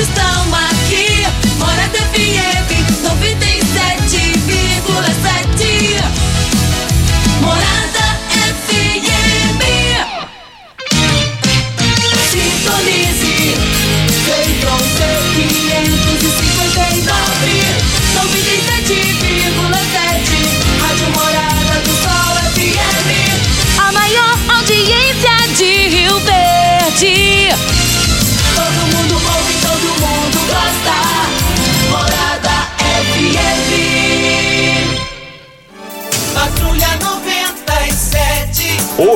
estão aqui. Morada FM 97,7. Morada FM. Sintonize. Feitron C 559. 97,7. Rádio Morada do Sol FM. A maior audiência de Rio Verde.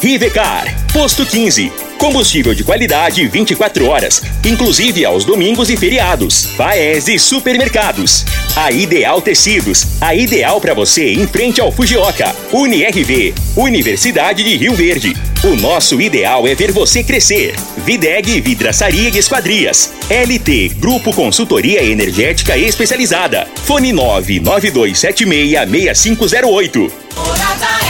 Rivecar, Posto 15. Combustível de qualidade 24 horas, inclusive aos domingos e feriados. Paese Supermercados. A Ideal Tecidos, a ideal para você em frente ao Fujioka. UniRV, Universidade de Rio Verde. O nosso ideal é ver você crescer. Videg Vidraçaria e Esquadrias. LT Grupo Consultoria Energética Especializada. Fone 992766508. Morada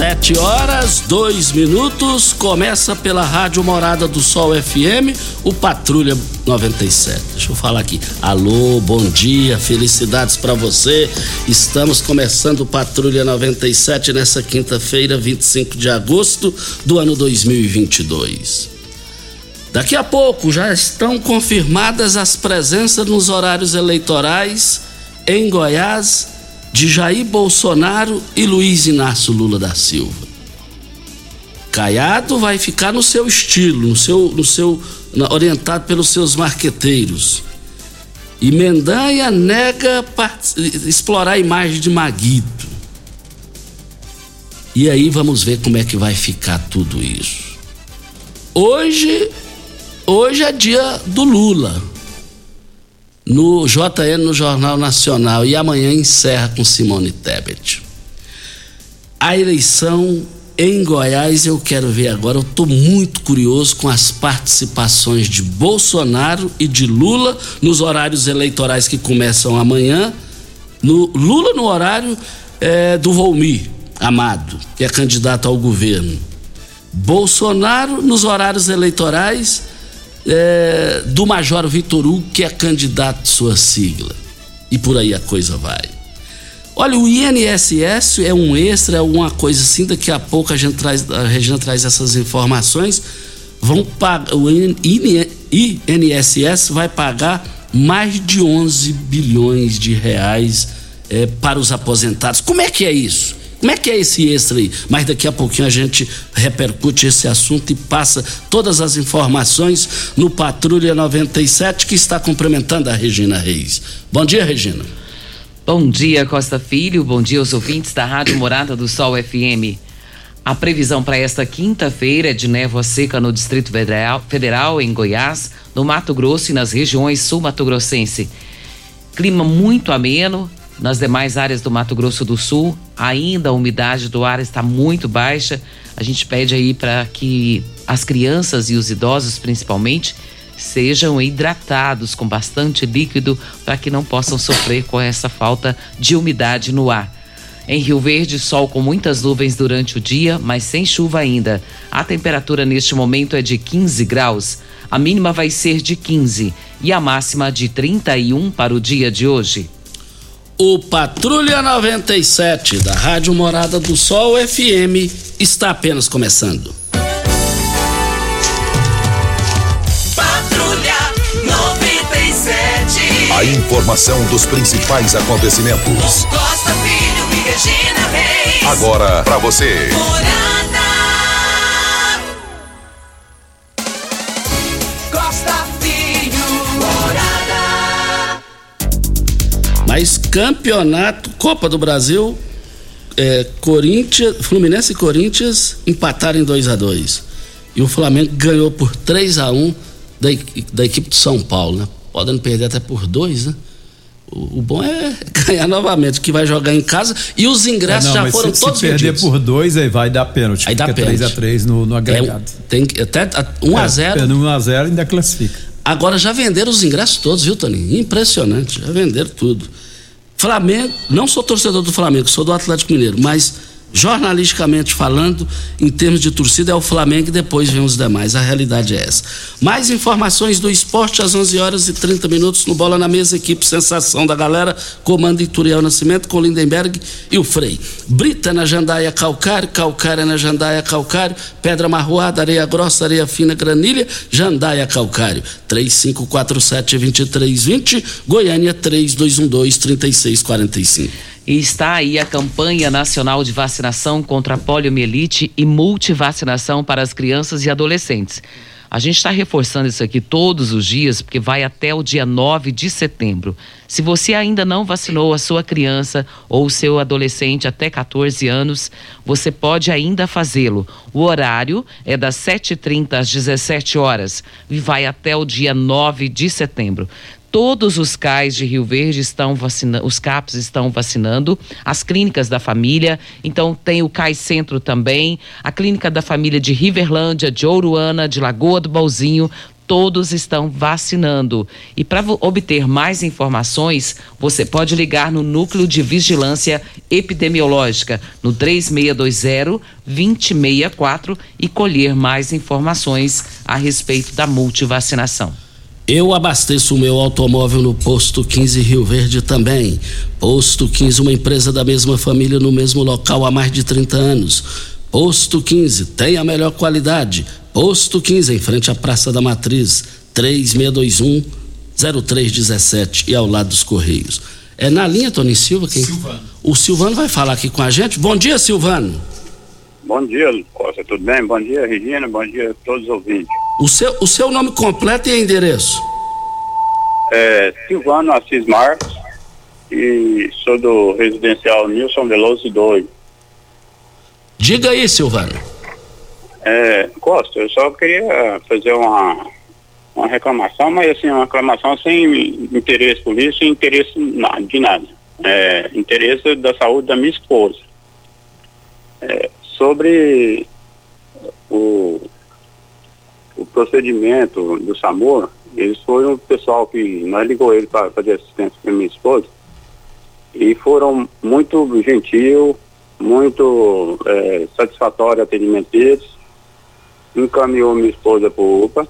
Sete horas, dois minutos, começa pela Rádio Morada do Sol FM, o Patrulha 97. Deixa eu falar aqui. Alô, bom dia, felicidades para você. Estamos começando o Patrulha 97 nessa quinta-feira, 25 de agosto do ano 2022. Daqui a pouco já estão confirmadas as presenças nos horários eleitorais em Goiás de Jair Bolsonaro e Luiz Inácio Lula da Silva. Caiado vai ficar no seu estilo, no seu, no seu, orientado pelos seus marqueteiros. E Mendanha nega explorar a imagem de Maguito. E aí vamos ver como é que vai ficar tudo isso. Hoje, hoje é dia do Lula no JN no Jornal Nacional e amanhã encerra com Simone Tebet. A eleição em Goiás eu quero ver agora. Eu estou muito curioso com as participações de Bolsonaro e de Lula nos horários eleitorais que começam amanhã. No, Lula no horário eh, do Volmi Amado, que é candidato ao governo. Bolsonaro nos horários eleitorais é, do Major Vitor Hugo, que é candidato sua sigla. E por aí a coisa vai. Olha, o INSS é um extra, é uma coisa assim, daqui a pouco a gente traz, a Regina traz essas informações. Vão pagar, o IN- INSS vai pagar mais de 11 bilhões de reais é, para os aposentados. Como é que é isso? Como é que é esse extra aí? Mas daqui a pouquinho a gente repercute esse assunto e passa todas as informações no Patrulha 97 que está cumprimentando a Regina Reis. Bom dia, Regina. Bom dia, Costa Filho. Bom dia aos ouvintes da Rádio Morada do Sol FM. A previsão para esta quinta-feira é de névoa seca no Distrito Federal, Federal, em Goiás, no Mato Grosso e nas regiões sul-mato-grossense. Clima muito ameno nas demais áreas do Mato Grosso do Sul. Ainda a umidade do ar está muito baixa. A gente pede aí para que as crianças e os idosos, principalmente, sejam hidratados com bastante líquido para que não possam sofrer com essa falta de umidade no ar. Em Rio Verde, sol com muitas nuvens durante o dia, mas sem chuva ainda. A temperatura neste momento é de 15 graus. A mínima vai ser de 15 e a máxima de 31 para o dia de hoje. O Patrulha 97 da Rádio Morada do Sol FM está apenas começando. Patrulha 97. A informação dos principais acontecimentos. Com Costa Filho e Regina Reis. Agora para você. Morada. Mas campeonato, Copa do Brasil, é, Corinthians, Fluminense e Corinthians empataram em 2 a 2 E o Flamengo ganhou por 3 a 1 da, da equipe de São Paulo, né? Podendo perder até por dois, né? O, o bom é ganhar novamente, que vai jogar em casa e os ingressos É, não, já foram se, todos se perder vendidos. por dois, aí vai dar pênalti. Aí dá pênalti. 3x3 no, no agregado. É, tem até a- 1 a 0 É, no 1x0 ainda classifica. Agora já venderam os ingressos todos, viu, Toninho? Impressionante, já venderam tudo. Flamengo, não sou torcedor do Flamengo, sou do Atlético Mineiro, mas jornalisticamente falando, em termos de torcida, é o Flamengo e depois vem os demais. A realidade é essa. Mais informações do esporte às 11 horas e 30 minutos no Bola na Mesa, equipe Sensação da Galera, comando Ituriel Nascimento com Lindenberg e o Frei. Brita na Jandaia Calcário, Calcária na Jandaia Calcário, Pedra Marroada, Areia Grossa, Areia Fina, Granilha, Jandaia Calcário. 3547-2320, Goiânia 3212-3645. E está aí a campanha nacional de vacinação contra a poliomielite e multivacinação para as crianças e adolescentes. A gente está reforçando isso aqui todos os dias, porque vai até o dia 9 de setembro. Se você ainda não vacinou a sua criança ou o seu adolescente até 14 anos, você pode ainda fazê-lo. O horário é das 7h30 às 17 horas e vai até o dia 9 de setembro. Todos os CAIs de Rio Verde estão vacinando, os CAPs estão vacinando, as clínicas da família, então tem o CAI Centro também, a clínica da família de Riverlândia, de Ouruana, de Lagoa do Balzinho, todos estão vacinando. E para obter mais informações, você pode ligar no Núcleo de Vigilância Epidemiológica no 3620 2064 e colher mais informações a respeito da multivacinação. Eu abasteço o meu automóvel no Posto 15 Rio Verde também. Posto 15, uma empresa da mesma família no mesmo local há mais de 30 anos. Posto 15, tem a melhor qualidade. Posto 15, em frente à Praça da Matriz, 3621 0317 e ao lado dos Correios. É na linha, Tony Silva? Quem? Silvano. O Silvano vai falar aqui com a gente. Bom dia, Silvano. Bom dia, Costa, tudo bem? Bom dia, Regina, bom dia a todos os ouvintes. O seu, o seu nome completo e endereço? É, Silvano Assis Marcos e sou do residencial Nilson Veloso 2. Diga aí, Silvano. É, Costa, eu só queria fazer uma, uma reclamação, mas assim, uma reclamação sem interesse político, sem interesse de nada. É, interesse da saúde da minha esposa. É, sobre o, o procedimento do SAMU, eles foram o pessoal que nós ligou ele para fazer assistência para minha esposa e foram muito gentil, muito é, satisfatório o atendimento deles. Encaminhou minha esposa para o UPA,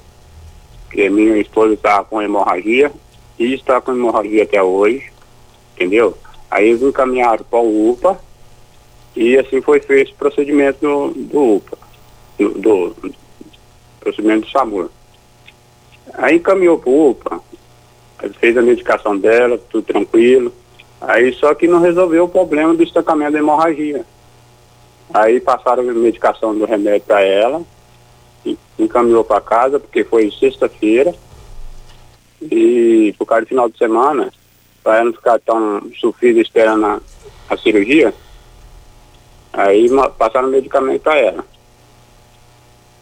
que minha esposa está com hemorragia e está com hemorragia até hoje, entendeu? Aí eles encaminharam para o UPA e assim foi feito o procedimento do, do UPA, do, do procedimento do SAMUR. Aí encaminhou para o UPA, fez a medicação dela, tudo tranquilo. Aí só que não resolveu o problema do estancamento da hemorragia. Aí passaram a medicação do remédio para ela, encaminhou para casa, porque foi sexta-feira. E por causa do final de semana, para ela não ficar tão sofrida esperando a, a cirurgia, aí passaram o medicamento para ela.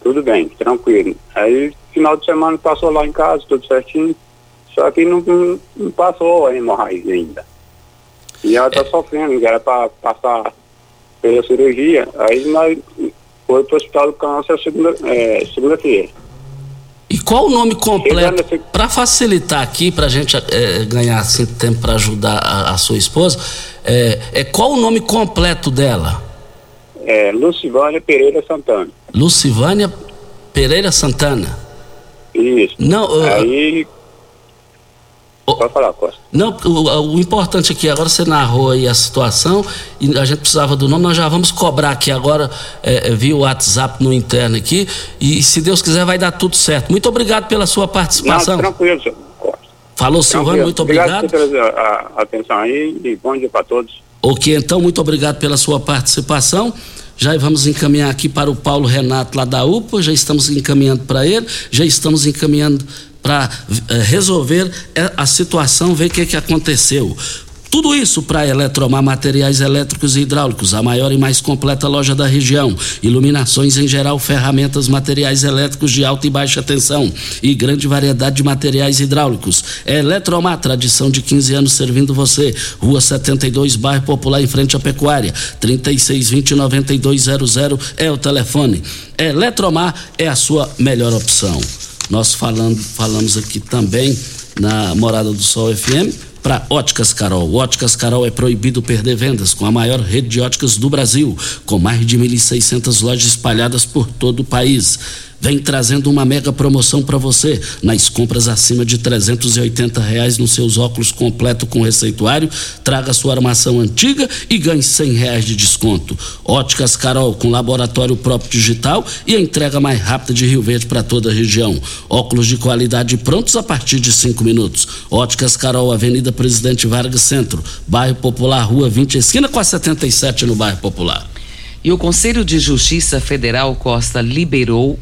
Tudo bem, tranquilo. Aí final de semana passou lá em casa, tudo certinho. Só que não, não- não passou a hemorragia ainda. E ela está sofrendo, que era para passar pela cirurgia. Aí nós foi para o hospital do câncer segunda, é, segunda-feira. E qual o nome completo? Para facilitar aqui, para a gente eh, ganhar assim, tempo para ajudar a, a sua esposa, é, é qual o nome completo dela? É, Lucivânia Pereira Santana. Lucivânia Pereira Santana. Isso. Não, uh, Aí. Pode falar, Costa. Não, o, o importante aqui, agora você narrou aí a situação e a gente precisava do nome, nós já vamos cobrar aqui agora é, é, via WhatsApp no interno aqui e se Deus quiser vai dar tudo certo. Muito obrigado pela sua Não, participação. tranquilo, senhor Costa. Falou, Silvano, muito obrigado. Obrigado pela atenção aí e bom dia para todos. Ok, então, muito obrigado pela sua participação. Já vamos encaminhar aqui para o Paulo Renato lá da UPA, já estamos encaminhando para ele, já estamos encaminhando para eh, resolver eh, a situação, ver o que, que aconteceu. Tudo isso para Eletromar Materiais Elétricos e Hidráulicos, a maior e mais completa loja da região. Iluminações em geral, ferramentas, materiais elétricos de alta e baixa tensão e grande variedade de materiais hidráulicos. É Eletromar, tradição de 15 anos servindo você. Rua 72, bairro Popular, em frente à Pecuária. 3620-9200 é o telefone. Eletromar é a sua melhor opção. Nós falando, falamos aqui também na Morada do Sol FM para Óticas Carol. Óticas Carol é proibido perder vendas com a maior rede de óticas do Brasil, com mais de 1.600 lojas espalhadas por todo o país. Vem trazendo uma mega promoção para você nas compras acima de 380 reais nos seus óculos completo com receituário. Traga sua armação antiga e ganhe 100 reais de desconto. Óticas Carol com laboratório próprio digital e a entrega mais rápida de Rio Verde para toda a região. Óculos de qualidade prontos a partir de cinco minutos. Óticas Carol, Avenida Presidente Vargas Centro, bairro Popular, Rua 20, esquina com a 77 no bairro Popular. E o Conselho de Justiça Federal Costa liberou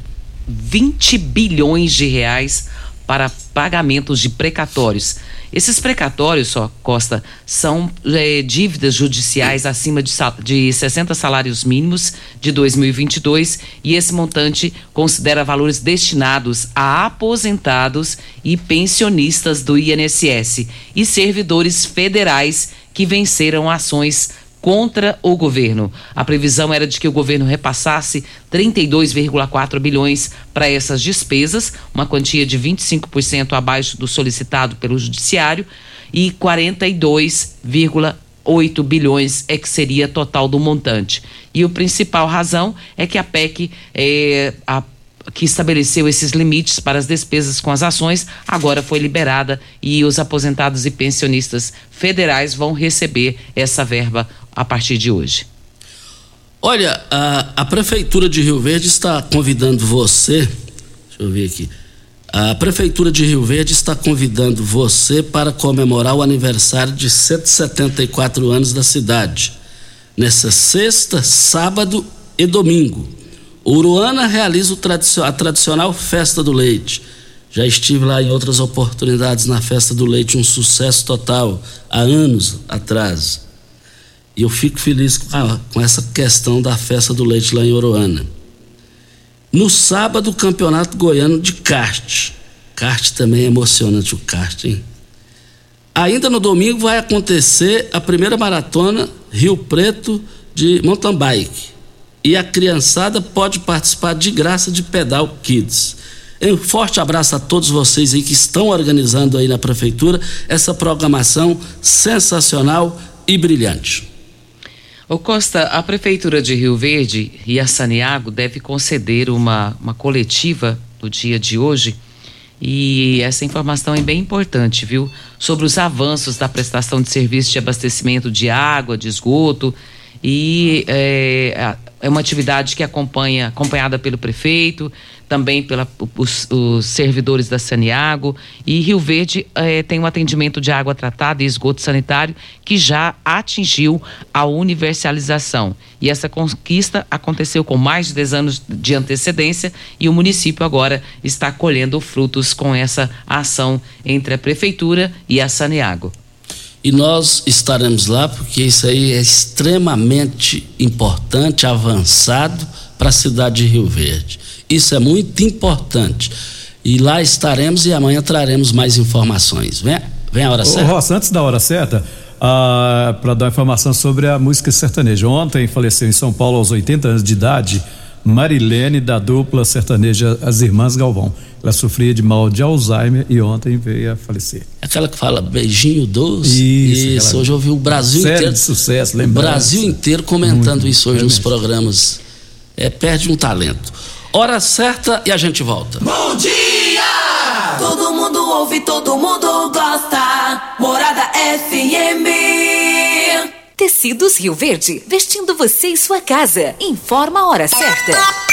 20 bilhões de reais para pagamentos de precatórios. Esses precatórios, só Costa, são eh, dívidas judiciais acima de, de 60 salários mínimos de 2022 e esse montante considera valores destinados a aposentados e pensionistas do INSS e servidores federais que venceram ações contra o governo. A previsão era de que o governo repassasse 32,4 bilhões para essas despesas, uma quantia de 25% abaixo do solicitado pelo judiciário e 42,8 bilhões é que seria total do montante. E a principal razão é que a PEC eh, a que estabeleceu esses limites para as despesas com as ações, agora foi liberada e os aposentados e pensionistas federais vão receber essa verba a partir de hoje. Olha, a, a Prefeitura de Rio Verde está convidando você. Deixa eu ver aqui. A Prefeitura de Rio Verde está convidando você para comemorar o aniversário de 174 anos da cidade. Nessa sexta, sábado e domingo. Uruana realiza a tradicional Festa do Leite. Já estive lá em outras oportunidades na Festa do Leite, um sucesso total, há anos atrás. E eu fico feliz com, a- com essa questão da Festa do Leite lá em Uruana. No sábado, o Campeonato Goiano de Kart. Kart também é emocionante o kart, hein? Ainda no domingo vai acontecer a primeira maratona Rio Preto de mountain bike. E a criançada pode participar de graça de Pedal Kids. Um forte abraço a todos vocês aí que estão organizando aí na prefeitura essa programação sensacional e brilhante. Ô Costa, a Prefeitura de Rio Verde e a Saniago deve conceder uma, uma coletiva no dia de hoje e essa informação é bem importante, viu? Sobre os avanços da prestação de serviço de abastecimento de água, de esgoto e é, é uma atividade que acompanha, acompanhada pelo prefeito, também pelos os servidores da Saniago e Rio Verde eh, tem um atendimento de água tratada e esgoto sanitário que já atingiu a universalização. E essa conquista aconteceu com mais de 10 anos de antecedência e o município agora está colhendo frutos com essa ação entre a prefeitura e a Saniago. E nós estaremos lá porque isso aí é extremamente importante, avançado para a cidade de Rio Verde. Isso é muito importante. E lá estaremos e amanhã traremos mais informações. Vem, vem a hora Ô, certa. Roça, antes da hora certa, para dar informação sobre a música sertaneja. Ontem faleceu em São Paulo aos 80 anos de idade Marilene da dupla sertaneja As Irmãs Galvão. Ela sofria de mal de Alzheimer e ontem veio a falecer. Aquela que fala beijinho doce. Isso, aquela hoje eu vi o Brasil série inteiro. de sucesso, o lembrança. Brasil inteiro comentando Muito, isso hoje nos realmente. programas. É, perde um talento. Hora certa e a gente volta. Bom dia! Todo mundo ouve, todo mundo gosta. Morada FM. Tecidos Rio Verde, vestindo você e sua casa. Informa a hora certa.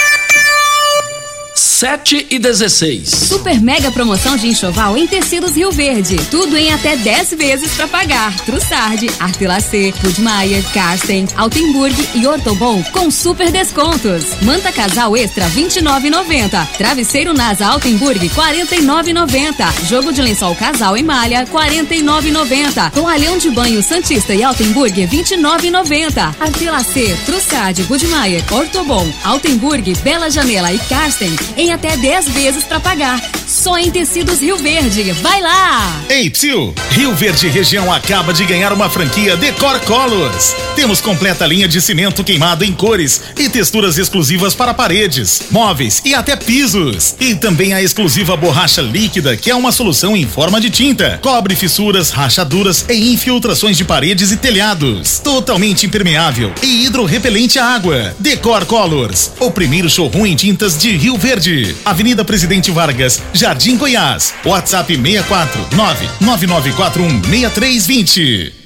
7 e 16. Super mega promoção de enxoval em tecidos Rio Verde. Tudo em até 10 vezes para pagar. Trussardi, Artelacê, Budmeier, Carsten, Altenburg e Ortobon com super descontos. Manta casal extra 29,90. Travesseiro Nasa Altenburg 49,90. Jogo de lençol casal em malha 49,90. Toalhão de banho Santista e Altenburg 29,90. Artelacê, Trussardi, Budmeier, Ortobon, Altenburg, Bela Janela e Carsten em até 10 vezes para pagar. Só em tecidos Rio Verde. Vai lá! Ei, Psil! Rio Verde Região acaba de ganhar uma franquia Decor Colors. Temos completa linha de cimento queimado em cores e texturas exclusivas para paredes, móveis e até pisos. E também a exclusiva borracha líquida, que é uma solução em forma de tinta. Cobre fissuras, rachaduras e infiltrações de paredes e telhados. Totalmente impermeável e hidrorrepelente à água. Decor Colors, o primeiro showroom em tintas de Rio Verde. Avenida Presidente Vargas, Jardim Goiás. WhatsApp 64 99941 6320.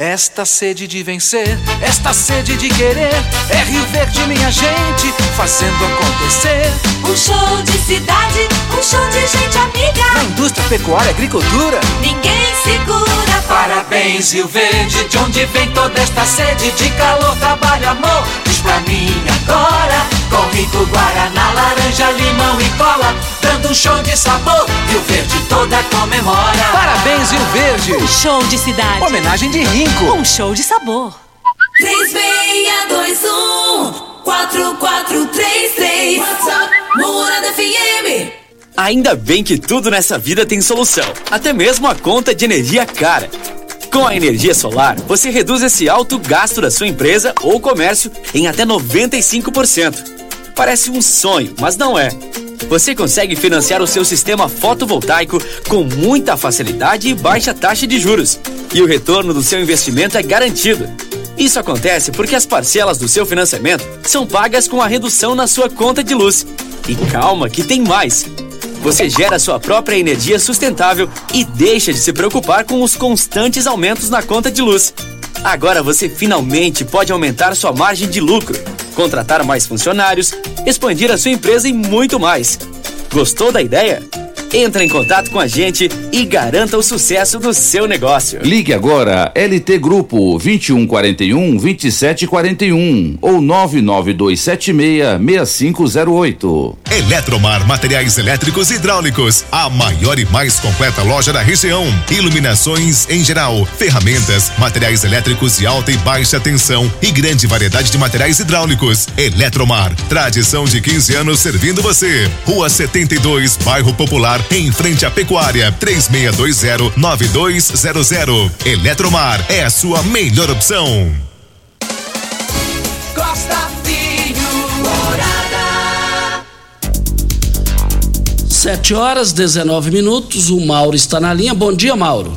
Esta sede de vencer, esta sede de querer, é Rio Verde, minha gente, fazendo acontecer. Um show de cidade, um show de gente amiga. Na indústria, pecuária, agricultura, ninguém segura. Parabéns, Rio Verde, de onde vem toda esta sede de calor, trabalho, amor. Diz pra mim agora, com rico guaraná, laranja, limão e cola, dando um show de sabor. Rio Verde toda comemora. Parabéns, Rio Verde. Um show de cidade. Homenagem de Um show de sabor. 3621 4433 WhatsApp Morada FM. Ainda bem que tudo nessa vida tem solução, até mesmo a conta de energia cara. Com a energia solar, você reduz esse alto gasto da sua empresa ou comércio em até 95%. Parece um sonho, mas não é. Você consegue financiar o seu sistema fotovoltaico com muita facilidade e baixa taxa de juros. E o retorno do seu investimento é garantido. Isso acontece porque as parcelas do seu financiamento são pagas com a redução na sua conta de luz. E calma, que tem mais! Você gera sua própria energia sustentável e deixa de se preocupar com os constantes aumentos na conta de luz. Agora você finalmente pode aumentar sua margem de lucro, contratar mais funcionários, expandir a sua empresa e muito mais. Gostou da ideia? Entre em contato com a gente e garanta o sucesso do seu negócio. Ligue agora LT Grupo 2141 2741 ou 99276 6508. Eletromar Materiais Elétricos e Hidráulicos, a maior e mais completa loja da região. Iluminações em geral, ferramentas, materiais elétricos de alta e baixa tensão e grande variedade de materiais hidráulicos. Eletromar, tradição de 15 anos servindo você. Rua 72, Bairro Popular, em frente à Pecuária, 3620-9200. Eletromar é a sua melhor opção. Costa Filho, Morada. 7 horas 19 minutos. O Mauro está na linha. Bom dia, Mauro.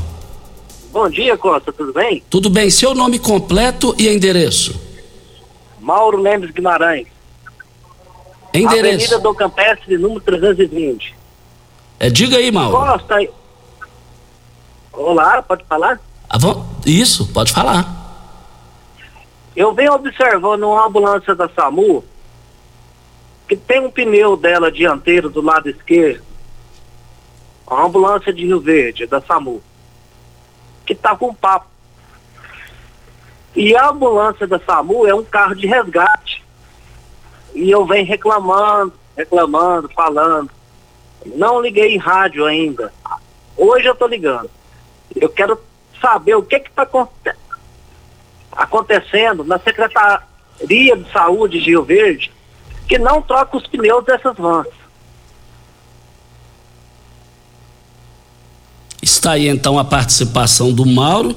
Bom dia, Costa, tudo bem? Tudo bem. Seu nome completo e endereço? Mauro Lemes Guimarães. Endereço. Avenida do Campestre, número 320. É, diga aí, Mauro. Costa. Olá, pode falar? Ah, Isso, pode falar. Eu venho observando uma ambulância da SAMU que tem um pneu dela dianteiro do lado esquerdo. Uma ambulância de Rio Verde, da SAMU. Que tá com papo. E a ambulância da SAMU é um carro de resgate. E eu venho reclamando, reclamando, falando. Não liguei em rádio ainda. Hoje eu tô ligando. Eu quero saber o que tá aconte- acontecendo na Secretaria de Saúde de Rio Verde que não troca os pneus dessas vans. Está aí então a participação do Mauro,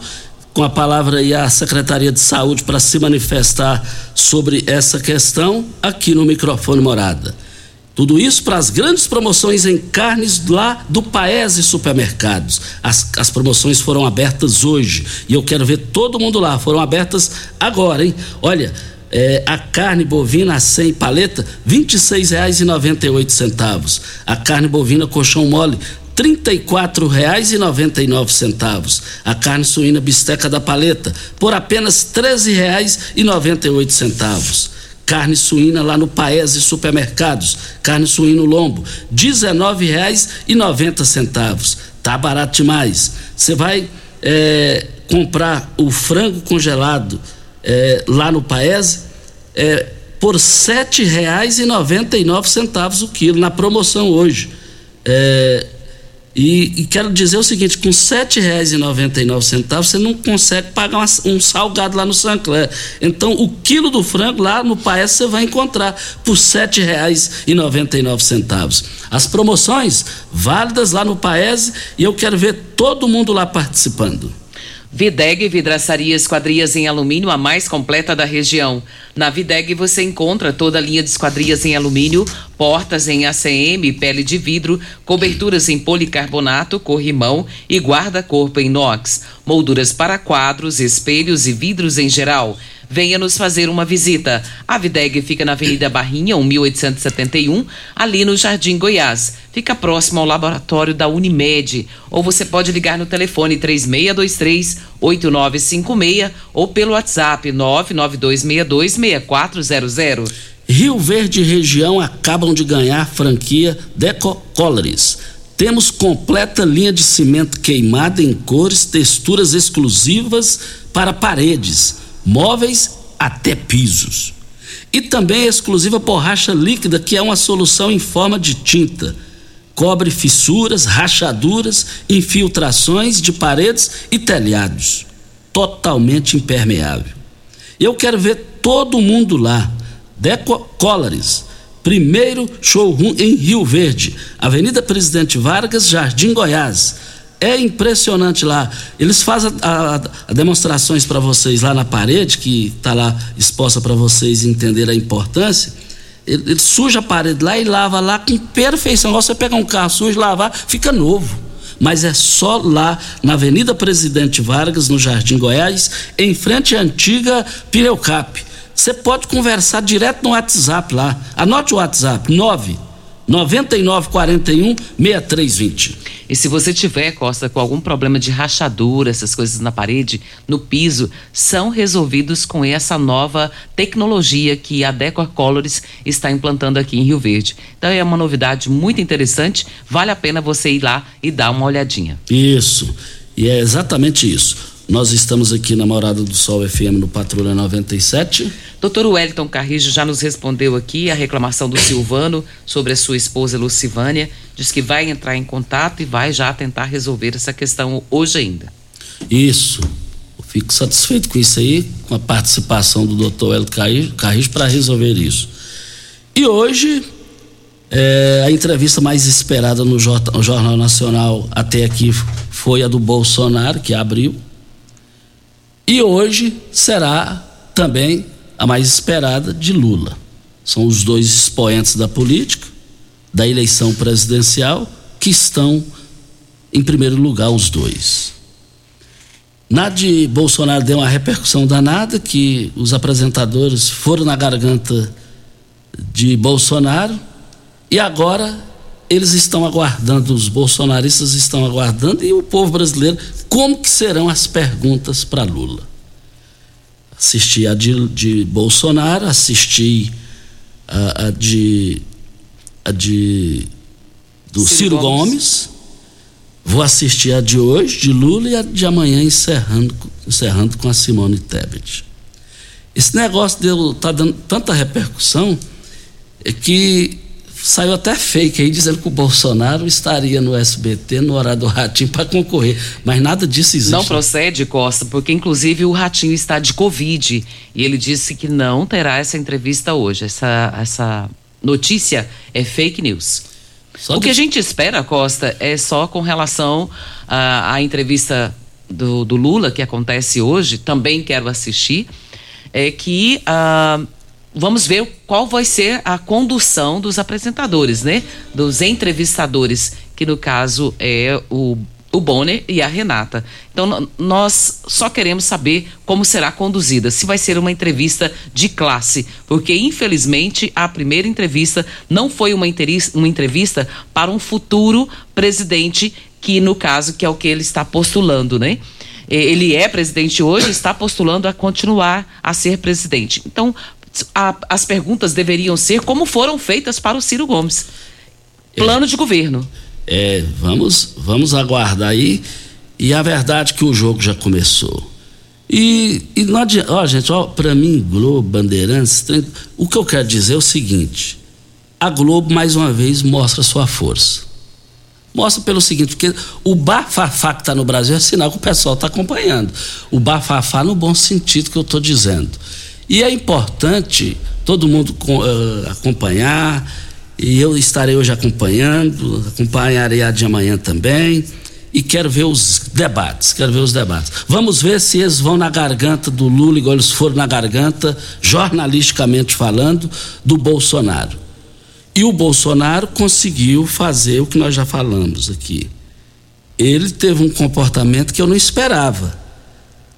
com a palavra aí a Secretaria de Saúde para se manifestar sobre essa questão aqui no microfone Morada. Tudo isso para as grandes promoções em carnes lá do Paese Supermercados. As, as promoções foram abertas hoje e eu quero ver todo mundo lá. Foram abertas agora, hein? Olha, é, a carne bovina 100 paleta, R$ 26,98. A carne bovina colchão mole, R$ 34,99. A carne suína bisteca da paleta, por apenas R$ 13,98. Carne suína lá no Paese Supermercados, carne suína lombo, R$19,90. Tá barato demais. Você vai é, comprar o frango congelado é, lá no Paese é, por R$ 7,99 o quilo, na promoção hoje. É, e, e, quero dizer o seguinte, com R$ 7,99 você não consegue pagar uma, um salgado lá no Sancler. Então, o quilo do frango lá no Paes você vai encontrar por R$ 7,99. As promoções válidas lá no Paes e eu quero ver todo mundo lá participando. Videg Vidraçaria Esquadrias em Alumínio, a mais completa da região. Na Videg você encontra toda a linha de esquadrias em alumínio, portas em ACM, pele de vidro, coberturas em policarbonato, corrimão e guarda-corpo em inox, molduras para quadros, espelhos e vidros em geral venha nos fazer uma visita. A Videg fica na Avenida Barrinha, 1871, ali no Jardim Goiás. Fica próximo ao laboratório da Unimed. Ou você pode ligar no telefone 3623 8956 ou pelo WhatsApp 99262 6400. Rio Verde e região acabam de ganhar franquia Deco Colors. Temos completa linha de cimento queimado em cores, texturas exclusivas para paredes móveis até pisos. E também a exclusiva borracha líquida, que é uma solução em forma de tinta. Cobre fissuras, rachaduras, infiltrações de paredes e telhados. Totalmente impermeável. Eu quero ver todo mundo lá. Deco Colors. Primeiro showroom em Rio Verde, Avenida Presidente Vargas, Jardim Goiás é impressionante lá. Eles fazem a, a, a demonstrações para vocês lá na parede, que está lá exposta para vocês entenderem a importância. Ele, ele, suja a parede lá e lava lá com perfeição. Você pega um carro sujo, lavar, fica novo. Mas é só lá na Avenida Presidente Vargas, no Jardim Goiás, em frente à antiga Pneucap. Você pode conversar direto no WhatsApp lá. Anote o WhatsApp: 9 9941 6320. E se você tiver, Costa, com algum problema de rachadura, essas coisas na parede, no piso, são resolvidos com essa nova tecnologia que a Decor Colors está implantando aqui em Rio Verde. Então é uma novidade muito interessante, vale a pena você ir lá e dar uma olhadinha. Isso. E é exatamente isso. Nós estamos aqui na Morada do Sol FM no Patrulha 97. Doutor Wellington Carrijo já nos respondeu aqui a reclamação do Silvano sobre a sua esposa Lucivânia. Diz que vai entrar em contato e vai já tentar resolver essa questão hoje ainda. Isso. Eu fico satisfeito com isso aí, com a participação do doutor Wellington Carrijo, para resolver isso. E hoje, é, a entrevista mais esperada no Jornal Nacional até aqui foi a do Bolsonaro, que abriu e hoje será também a mais esperada de Lula. São os dois expoentes da política, da eleição presidencial, que estão em primeiro lugar, os dois. Na de Bolsonaro deu uma repercussão danada, que os apresentadores foram na garganta de Bolsonaro e agora eles estão aguardando, os bolsonaristas estão aguardando e o povo brasileiro como que serão as perguntas para Lula. Assisti a de, de Bolsonaro, assisti a, a, de a de do Ciro, Ciro Gomes. Gomes. Vou assistir a de hoje, de Lula, e a de amanhã encerrando, encerrando com a Simone Tebet. Esse negócio deu, tá dando tanta repercussão é que Saiu até fake aí dizendo que o Bolsonaro estaria no SBT no horário do Ratinho para concorrer, mas nada disso existe. Não procede, Costa, porque inclusive o Ratinho está de Covid e ele disse que não terá essa entrevista hoje. Essa, essa notícia é fake news. Só o que... que a gente espera, Costa, é só com relação à, à entrevista do, do, Lula que acontece hoje, também quero assistir, é que. Uh, vamos ver qual vai ser a condução dos apresentadores, né? Dos entrevistadores, que no caso é o, o Bonner e a Renata. Então, nós só queremos saber como será conduzida, se vai ser uma entrevista de classe, porque infelizmente a primeira entrevista não foi uma, uma entrevista para um futuro presidente, que no caso que é o que ele está postulando, né? Ele é presidente hoje, está postulando a continuar a ser presidente. Então, a, as perguntas deveriam ser como foram feitas para o Ciro Gomes. Plano é, de governo. É, vamos, vamos aguardar aí. E a verdade é que o jogo já começou. E, e não adianta, ó, gente, ó, pra mim, Globo, Bandeirantes, o que eu quero dizer é o seguinte: a Globo, mais uma vez, mostra sua força. Mostra pelo seguinte, porque o bafafá que está no Brasil é sinal que o pessoal está acompanhando. O bafafá no bom sentido que eu estou dizendo. E é importante todo mundo uh, acompanhar, e eu estarei hoje acompanhando, acompanharei a de amanhã também e quero ver os debates, quero ver os debates. Vamos ver se eles vão na garganta do Lula, igual eles foram na garganta, jornalisticamente falando, do Bolsonaro. E o Bolsonaro conseguiu fazer o que nós já falamos aqui. Ele teve um comportamento que eu não esperava.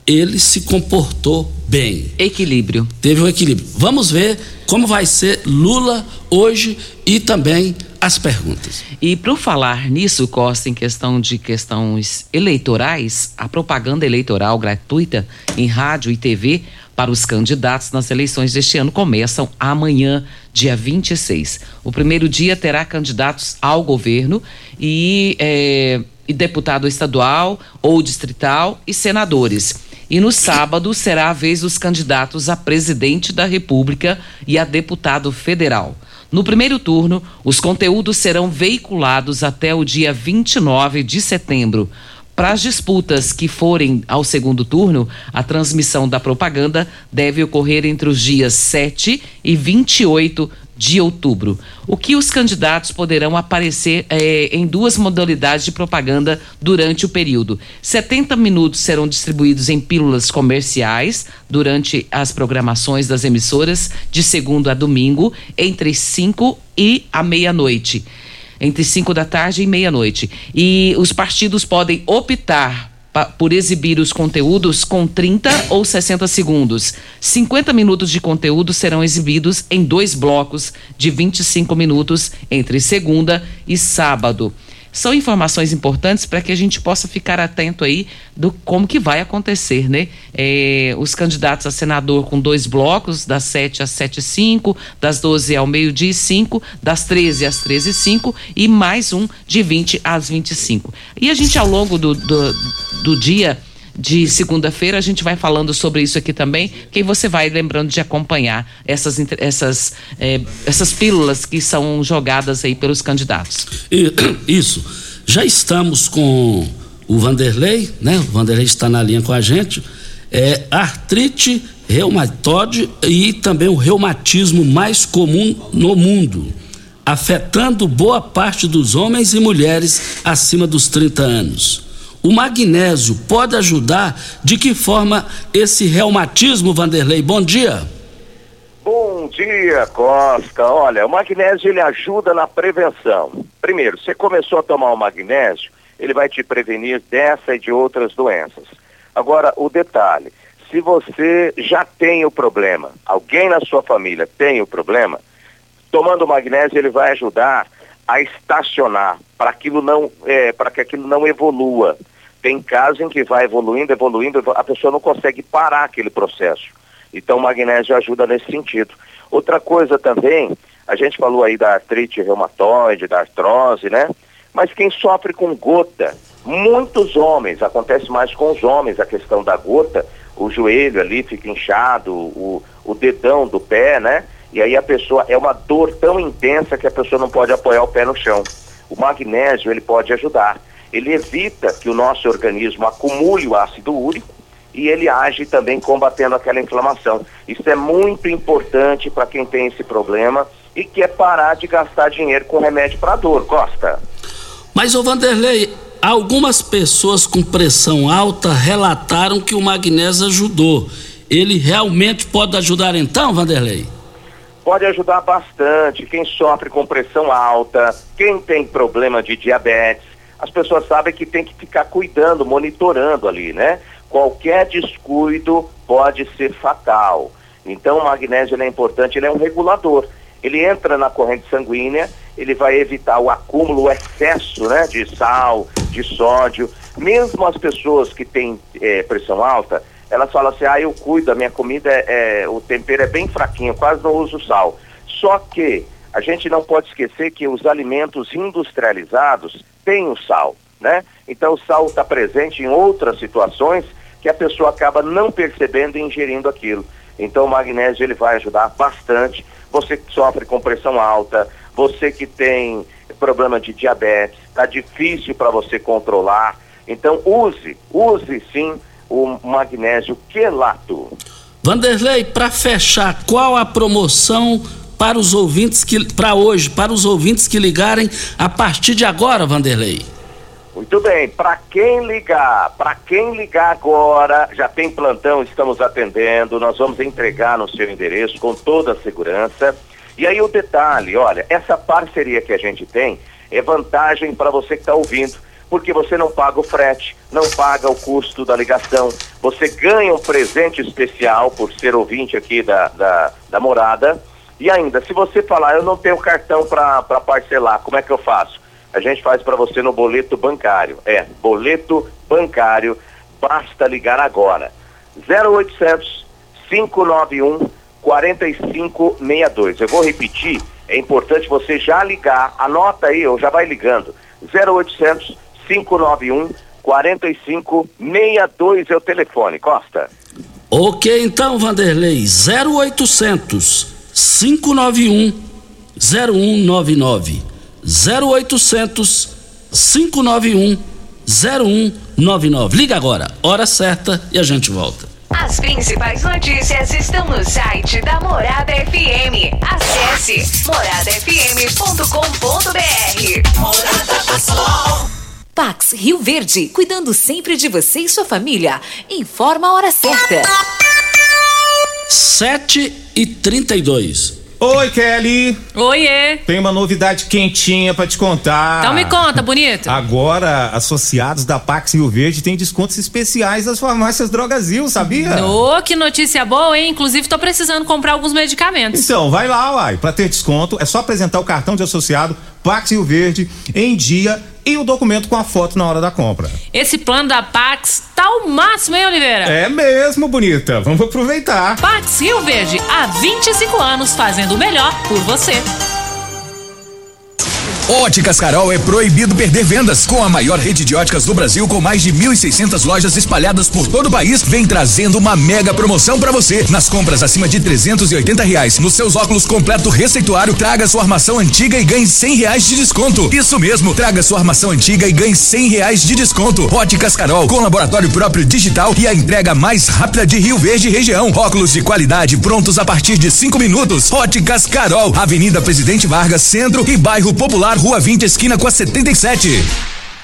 Ele se comportou bem. Equilíbrio. Teve um equilíbrio. Vamos ver como vai ser Lula hoje e também as perguntas. E para falar nisso, Costa, em questão de questões eleitorais, a propaganda eleitoral gratuita em rádio e TV para os candidatos nas eleições deste ano começam amanhã, dia 26. O primeiro dia terá candidatos ao governo e, é, e deputado estadual ou distrital e senadores. E no sábado será a vez dos candidatos a presidente da República e a deputado federal. No primeiro turno, os conteúdos serão veiculados até o dia 29 de setembro. Para as disputas que forem ao segundo turno, a transmissão da propaganda deve ocorrer entre os dias 7 e 28 de outubro. O que os candidatos poderão aparecer é, em duas modalidades de propaganda durante o período. 70 minutos serão distribuídos em pílulas comerciais durante as programações das emissoras de segundo a domingo, entre 5 e a meia-noite. Entre 5 da tarde e meia-noite. E os partidos podem optar por exibir os conteúdos com 30 ou 60 segundos. 50 minutos de conteúdo serão exibidos em dois blocos de 25 minutos entre segunda e sábado são informações importantes para que a gente possa ficar atento aí do como que vai acontecer, né? É, os candidatos a senador com dois blocos, das 7 às 7 e 5, das 12 ao meio-dia e 5, das 13 às 13 e 5 e mais um de 20 às 25. E a gente, ao longo do, do, do dia, de segunda-feira. A gente vai falando sobre isso aqui também, que você vai lembrando de acompanhar essas, essas, é, essas pílulas que são jogadas aí pelos candidatos. Isso. Já estamos com o Vanderlei, né? O Vanderlei está na linha com a gente. É artrite reumatoide e também o reumatismo mais comum no mundo, afetando boa parte dos homens e mulheres acima dos 30 anos. O magnésio pode ajudar? De que forma esse reumatismo, Vanderlei? Bom dia. Bom dia, Costa. Olha, o magnésio ele ajuda na prevenção. Primeiro, você começou a tomar o magnésio, ele vai te prevenir dessa e de outras doenças. Agora, o detalhe, se você já tem o problema, alguém na sua família tem o problema, tomando magnésio ele vai ajudar a estacionar para aquilo não é, para que aquilo não evolua. Tem casos em que vai evoluindo, evoluindo, a pessoa não consegue parar aquele processo. Então o magnésio ajuda nesse sentido. Outra coisa também, a gente falou aí da artrite reumatoide, da artrose, né? Mas quem sofre com gota, muitos homens, acontece mais com os homens a questão da gota, o joelho ali fica inchado, o, o dedão do pé, né? E aí a pessoa é uma dor tão intensa que a pessoa não pode apoiar o pé no chão. O magnésio ele pode ajudar. Ele evita que o nosso organismo acumule o ácido úrico e ele age também combatendo aquela inflamação. Isso é muito importante para quem tem esse problema e quer parar de gastar dinheiro com remédio para dor, Costa. Mas o Vanderlei, algumas pessoas com pressão alta relataram que o magnésio ajudou. Ele realmente pode ajudar então, Vanderlei? Pode ajudar bastante. Quem sofre com pressão alta, quem tem problema de diabetes, as pessoas sabem que tem que ficar cuidando, monitorando ali, né? Qualquer descuido pode ser fatal. Então o magnésio é importante, ele é um regulador. Ele entra na corrente sanguínea, ele vai evitar o acúmulo, o excesso né, de sal, de sódio. Mesmo as pessoas que têm é, pressão alta, elas falam assim, ah, eu cuido, a minha comida é, é o tempero é bem fraquinho, quase não uso sal. Só que a gente não pode esquecer que os alimentos industrializados têm o sal, né? Então o sal está presente em outras situações que a pessoa acaba não percebendo e ingerindo aquilo. Então o magnésio ele vai ajudar bastante. Você que sofre com pressão alta, você que tem problema de diabetes, está difícil para você controlar. Então use, use sim o magnésio quelato. Vanderlei, para fechar, qual a promoção para os ouvintes que para hoje, para os ouvintes que ligarem a partir de agora, Vanderlei? Muito bem, para quem ligar, para quem ligar agora, já tem plantão, estamos atendendo, nós vamos entregar no seu endereço com toda a segurança. E aí o detalhe, olha, essa parceria que a gente tem é vantagem para você que está ouvindo, porque você não paga o frete, não paga o custo da ligação, você ganha um presente especial por ser ouvinte aqui da, da, da morada. E ainda, se você falar, eu não tenho cartão para parcelar, como é que eu faço? a gente faz para você no boleto bancário. É, boleto bancário, basta ligar agora. 0800 591 4562. Eu vou repetir, é importante você já ligar, anota aí, ou já vai ligando. 0800 591 4562 é o telefone, Costa. Ok, então, Vanderlei, 0800 591 0199. 0800 591 0199. Liga agora, hora certa e a gente volta. As principais notícias estão no site da Morada FM. Acesse moradafm.com.br. Morada do Sol. Pax Rio Verde, cuidando sempre de você e sua família. Informa a hora certa. 7 e 32 Oi, Kelly. Oiê. Tem uma novidade quentinha para te contar. Então me conta, bonito. Agora, associados da Pax Rio Verde têm descontos especiais das farmácias Drogazil, sabia? Ô, oh, que notícia boa, hein? Inclusive, tô precisando comprar alguns medicamentos. Então, vai lá, uai. Pra ter desconto, é só apresentar o cartão de associado Pax Rio Verde em dia e o documento com a foto na hora da compra. Esse plano da Pax tá o máximo, hein, Oliveira? É mesmo, bonita. Vamos aproveitar. Pax Rio Verde, há 25 anos fazendo o melhor por você. Óticas Carol é proibido perder vendas. Com a maior rede de óticas do Brasil, com mais de 1.600 lojas espalhadas por todo o país, vem trazendo uma mega promoção para você. Nas compras acima de 380 reais, nos seus óculos completo receituário, traga sua armação antiga e ganhe 100 reais de desconto. Isso mesmo, traga sua armação antiga e ganhe 100 reais de desconto. Óticas Carol, com laboratório próprio digital e a entrega mais rápida de Rio Verde região. Óculos de qualidade prontos a partir de 5 minutos. Óticas Carol, Avenida Presidente Vargas, Centro e Bairro Popular Rua 20, esquina com a 77.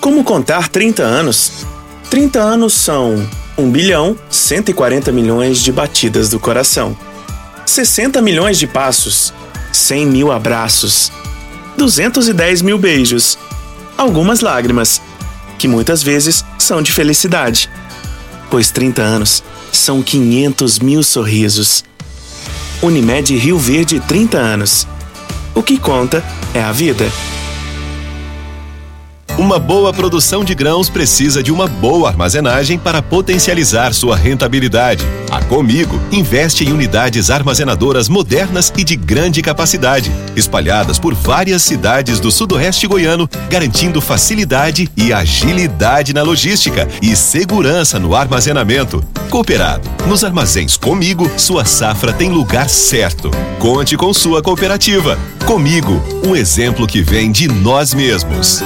Como contar 30 anos? 30 anos são 1 bilhão 140 milhões de batidas do coração, 60 milhões de passos, 100 mil abraços, 210 mil beijos, algumas lágrimas, que muitas vezes são de felicidade, pois 30 anos são 500 mil sorrisos. Unimed Rio Verde 30 anos. O que conta é a vida. Uma boa produção de grãos precisa de uma boa armazenagem para potencializar sua rentabilidade. A Comigo investe em unidades armazenadoras modernas e de grande capacidade, espalhadas por várias cidades do sudoeste goiano, garantindo facilidade e agilidade na logística e segurança no armazenamento. Cooperado. Nos armazéns Comigo, sua safra tem lugar certo. Conte com sua cooperativa. Comigo, um exemplo que vem de nós mesmos.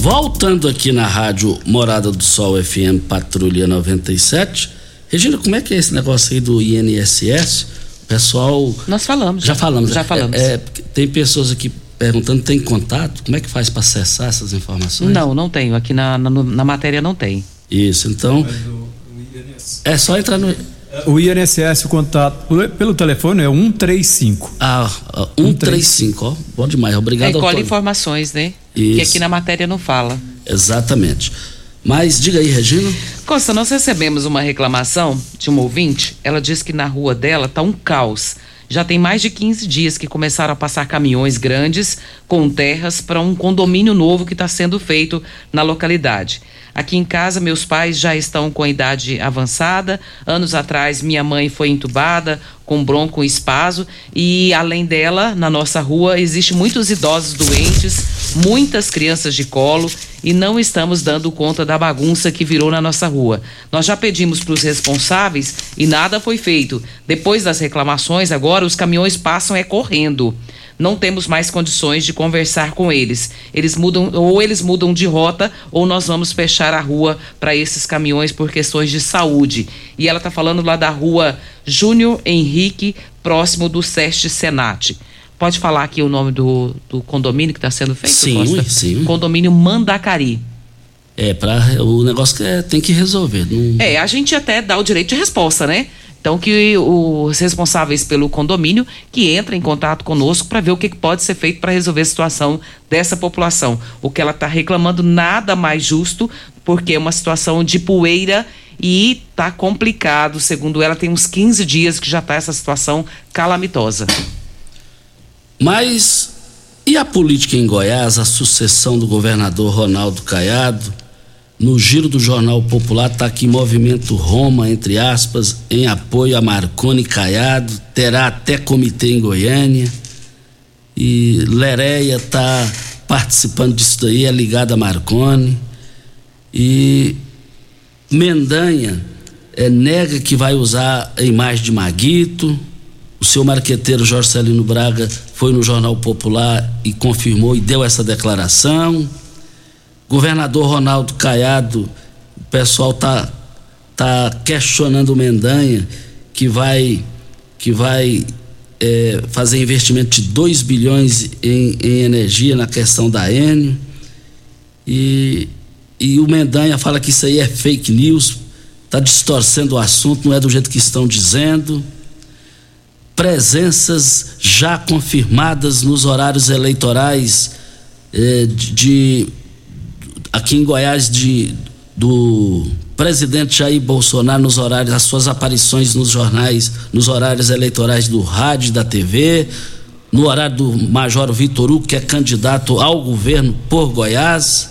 Voltando aqui na rádio Morada do Sol FM Patrulha 97. Regina, como é que é esse negócio aí do INSS? O pessoal. Nós falamos. Já falamos. Já falamos. É, é, tem pessoas aqui perguntando, tem contato? Como é que faz para acessar essas informações? Não, não tenho. Aqui na, na, na matéria não tem. Isso, então. É só entrar no. O INSS, o contato pelo telefone é 135. Ah, 135, ó. Bom demais, obrigado. Recolhe informações, né? Isso. Que aqui na matéria não fala. Exatamente. Mas diga aí, Regina. Costa, nós recebemos uma reclamação de uma ouvinte. Ela disse que na rua dela tá um caos. Já tem mais de 15 dias que começaram a passar caminhões grandes com terras para um condomínio novo que está sendo feito na localidade. Aqui em casa, meus pais já estão com a idade avançada. Anos atrás, minha mãe foi entubada com bronco espaso e além dela, na nossa rua existe muitos idosos doentes, muitas crianças de colo e não estamos dando conta da bagunça que virou na nossa rua. Nós já pedimos para os responsáveis e nada foi feito. Depois das reclamações, agora os caminhões passam é correndo não temos mais condições de conversar com eles. Eles mudam, ou eles mudam de rota, ou nós vamos fechar a rua para esses caminhões por questões de saúde. E ela está falando lá da rua Júnior Henrique, próximo do Seste Senat. Pode falar aqui o nome do, do condomínio que está sendo feito? Sim, Costa? sim. Condomínio Mandacari. É, para o negócio que é, tem que resolver. Não... É, a gente até dá o direito de resposta, né? Então, que os responsáveis pelo condomínio que entrem em contato conosco para ver o que pode ser feito para resolver a situação dessa população. O que ela está reclamando nada mais justo, porque é uma situação de poeira e está complicado. Segundo ela, tem uns 15 dias que já está essa situação calamitosa. Mas e a política em Goiás, a sucessão do governador Ronaldo Caiado? No giro do Jornal Popular está aqui movimento Roma, entre aspas, em apoio a Marconi Caiado, terá até comitê em Goiânia. E Lereia está participando disso daí, é ligado a Marconi. E Mendanha é, nega que vai usar a imagem de Maguito. O seu marqueteiro Jorge Celino Braga foi no Jornal Popular e confirmou e deu essa declaração governador Ronaldo Caiado, o pessoal tá tá questionando o Mendanha que vai que vai é, fazer investimento de 2 bilhões em, em, energia na questão da Enio e, e o Mendanha fala que isso aí é fake news, está distorcendo o assunto, não é do jeito que estão dizendo. Presenças já confirmadas nos horários eleitorais é, de, de aqui em Goiás de, do presidente Jair Bolsonaro nos horários, as suas aparições nos jornais, nos horários eleitorais do rádio da TV, no horário do Major Vitor Hugo, que é candidato ao governo por Goiás.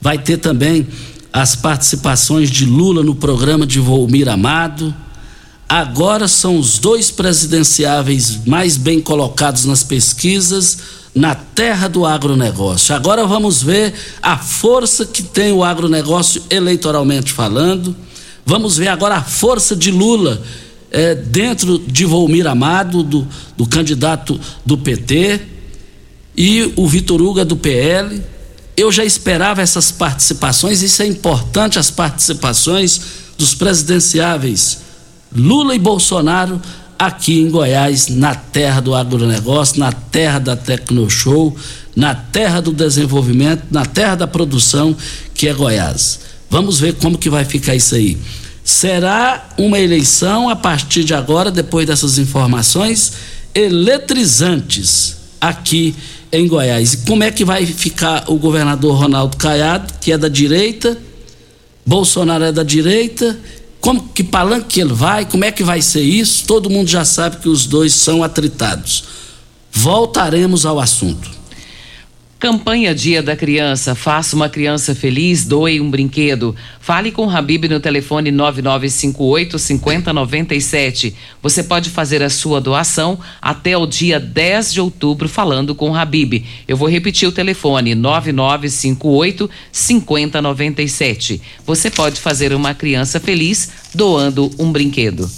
Vai ter também as participações de Lula no programa de Volmir Amado. Agora são os dois presidenciáveis mais bem colocados nas pesquisas na terra do agronegócio. Agora vamos ver a força que tem o agronegócio eleitoralmente falando. Vamos ver agora a força de Lula é, dentro de Volmir Amado, do, do candidato do PT, e o Vitor Hugo do PL. Eu já esperava essas participações, isso é importante, as participações dos presidenciáveis Lula e Bolsonaro aqui em Goiás, na terra do agronegócio, na terra da Tecnoshow, na terra do desenvolvimento, na terra da produção, que é Goiás. Vamos ver como que vai ficar isso aí. Será uma eleição a partir de agora, depois dessas informações eletrizantes aqui em Goiás. E como é que vai ficar o governador Ronaldo Caiado, que é da direita, Bolsonaro é da direita como que palanque ele vai, como é que vai ser isso? Todo mundo já sabe que os dois são atritados. Voltaremos ao assunto. Campanha Dia da Criança. Faça uma criança feliz, doe um brinquedo. Fale com o Habib no telefone 9958 5097. Você pode fazer a sua doação até o dia 10 de outubro falando com o Habib. Eu vou repetir o telefone 9958 5097. Você pode fazer uma criança feliz doando um brinquedo.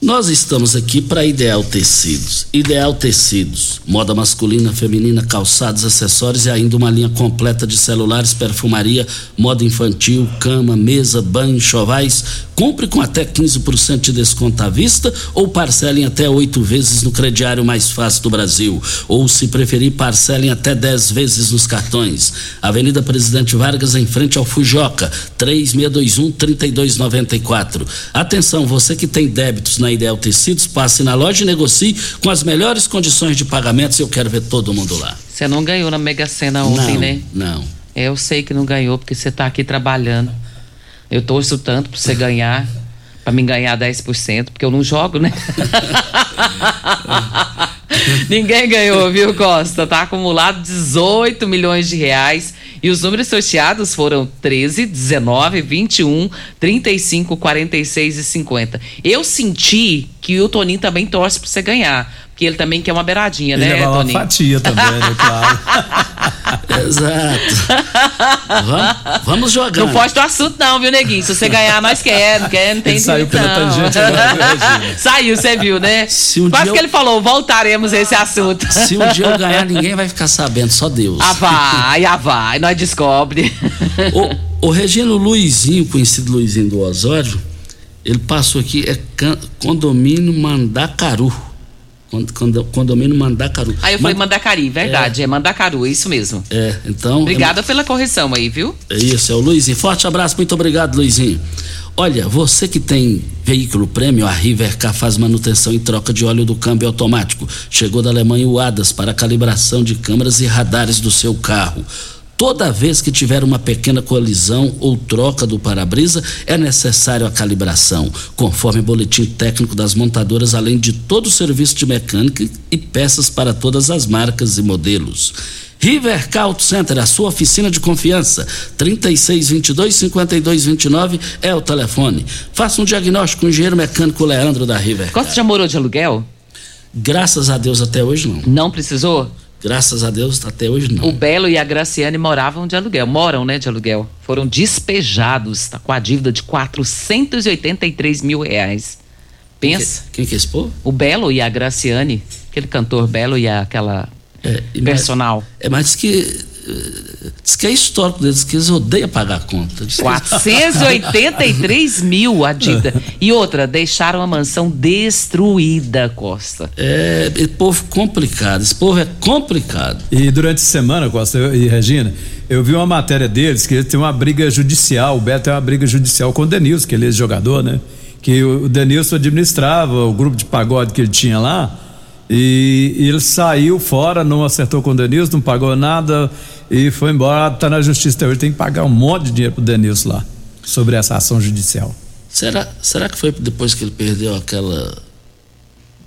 Nós estamos aqui para Ideal Tecidos. Ideal Tecidos, moda masculina, feminina, calçados, acessórios e ainda uma linha completa de celulares, perfumaria, moda infantil, cama, mesa, banho, enxovais. Compre com até 15% de desconto à vista ou parcelem até oito vezes no crediário mais fácil do Brasil. Ou, se preferir, parcelem até 10 vezes nos cartões. Avenida Presidente Vargas, em frente ao Fujoca, 3621-3294. Atenção, você que tem débitos na Ideal Tecidos, passe na loja e negocie com as melhores condições de pagamentos. Eu quero ver todo mundo lá. Você não ganhou na Mega Sena ontem, não, né? Não. Eu sei que não ganhou porque você está aqui trabalhando. Eu torço tanto para você ganhar, para mim ganhar 10%, porque eu não jogo, né? Ninguém ganhou, viu, Costa? Tá acumulado 18 milhões de reais. E os números sorteados foram 13, 19, 21, 35, 46 e 50. Eu senti que o Toninho também torce para você ganhar. Porque ele também quer uma beiradinha, Ele né, leva uma Toninho? fatia também, né? Claro. Exato. vamos, vamos jogar. Não foge do assunto, não, viu, Neguinho? Se você ganhar, nós quer, não quer, não tem Ele saiu pela não. tangente agora? Saiu, você viu, né? um Quase que eu- ele falou, voltaremos a esse assunto. Se um dia eu ganhar, ninguém vai ficar sabendo, só Deus. Ah, vai, ah, vai, nós descobre. O, o Regino Luizinho, conhecido Luizinho do Osório, ele passou aqui, é can- condomínio Mandacaru. Cond- condo- Condomínio Mandacaru. Aí eu falei Man- Mandacari, verdade, é, Mandacaru, é isso mesmo. É, então. Obrigada pela correção aí, viu? É isso, é o Luizinho. Forte abraço, muito obrigado, Luizinho. Olha, você que tem veículo prêmio, a Rivercar faz manutenção em troca de óleo do câmbio automático. Chegou da Alemanha o ADAS para calibração de câmeras e radares do seu carro. Toda vez que tiver uma pequena colisão ou troca do para-brisa, é necessário a calibração, conforme boletim técnico das montadoras, além de todo o serviço de mecânica e peças para todas as marcas e modelos. River Auto Center, a sua oficina de confiança. 3622-5229 é o telefone. Faça um diagnóstico com o engenheiro mecânico Leandro da River. Costa já morou de aluguel? Graças a Deus até hoje não. Não precisou? Graças a Deus até hoje não. O Belo e a Graciane moravam de aluguel, moram, né, de aluguel. Foram despejados, tá com a dívida de 483 mil reais. Pensa. Quem que é povo? O Belo e a Graciane, aquele cantor Belo e a- aquela e personal. É, mas que. Diz que é histórico deles, que eles odeiam pagar a conta. Diz que- 483 mil a dívida. E outra, deixaram a mansão destruída, Costa. É, é povo complicado. Esse povo é complicado. E durante a semana, Costa eu- e Regina, eu vi uma matéria deles que eles têm uma briga judicial. O Beto tem uma briga judicial com o Denilson, que ele é jogador, né? Que o o Denilson administrava o grupo de pagode que ele tinha lá. E, ele saiu fora, não acertou com o Denilson, não pagou nada e foi embora. Tá na justiça até hoje, tem que pagar um monte de dinheiro pro Denilson lá sobre essa ação judicial. Será, será que foi depois que ele perdeu aquela.